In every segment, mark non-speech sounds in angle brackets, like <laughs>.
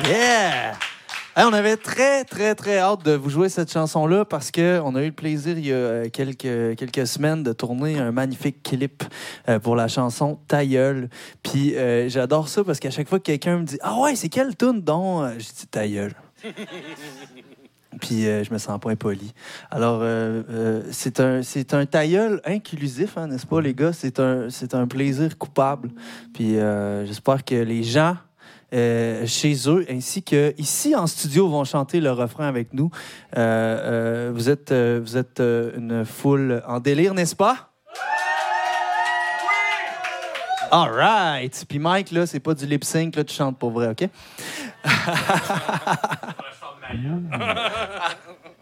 Yeah! On avait très, très, très hâte de vous jouer cette chanson-là parce qu'on a eu le plaisir il y a euh, quelques, quelques semaines de tourner un magnifique clip euh, pour la chanson Tailleul. Puis euh, j'adore ça parce qu'à chaque fois que quelqu'un me dit Ah ouais, c'est quelle tune dont Je dis Tailleul. <laughs> Puis je me sens pas impoli. Alors, c'est un, un tailleul inclusif, hein, n'est-ce pas, les gars? C'est un, c'est un plaisir coupable. Puis j'espère que les gens euh, chez eux, ainsi que ici en studio vont chanter le refrain avec nous. Euh, euh, vous êtes, vous êtes une foule en délire, n'est-ce pas? All right. Puis Mike, là, c'est pas du lip sync, là, tu chantes pour vrai, OK? <laughs> <laughs> <laughs>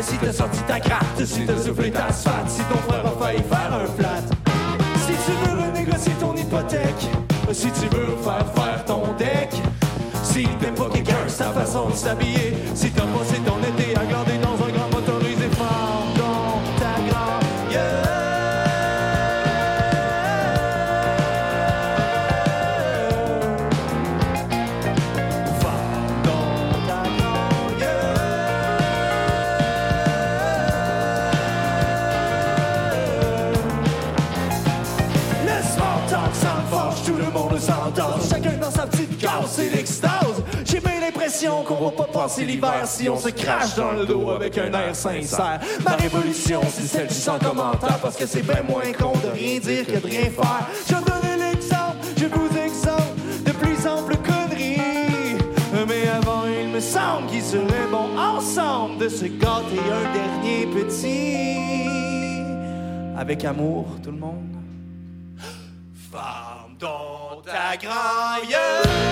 Si t'as sorti ta gratte, si t'as soufflé ta asphalte, si ton frère a failli faire un flat. Si tu veux renégocier ton hypothèque, si tu veux faire faire ton deck. Si t'aimes pas quelqu'un, sa façon de s'habiller, si t'as passé ton c'est l'extase. J'ai bien l'impression qu'on va pas passer l'hiver si on se crache dans le dos avec un air sincère. Ma révolution, c'est celle du sans commentaire parce que c'est bien moins con de rien dire que de rien faire. Je vais donner l'exemple, je vous exemple de plus amples conneries. Mais avant, il me semble qu'il serait bon ensemble de se gâter un dernier petit. Avec amour, tout le monde la grand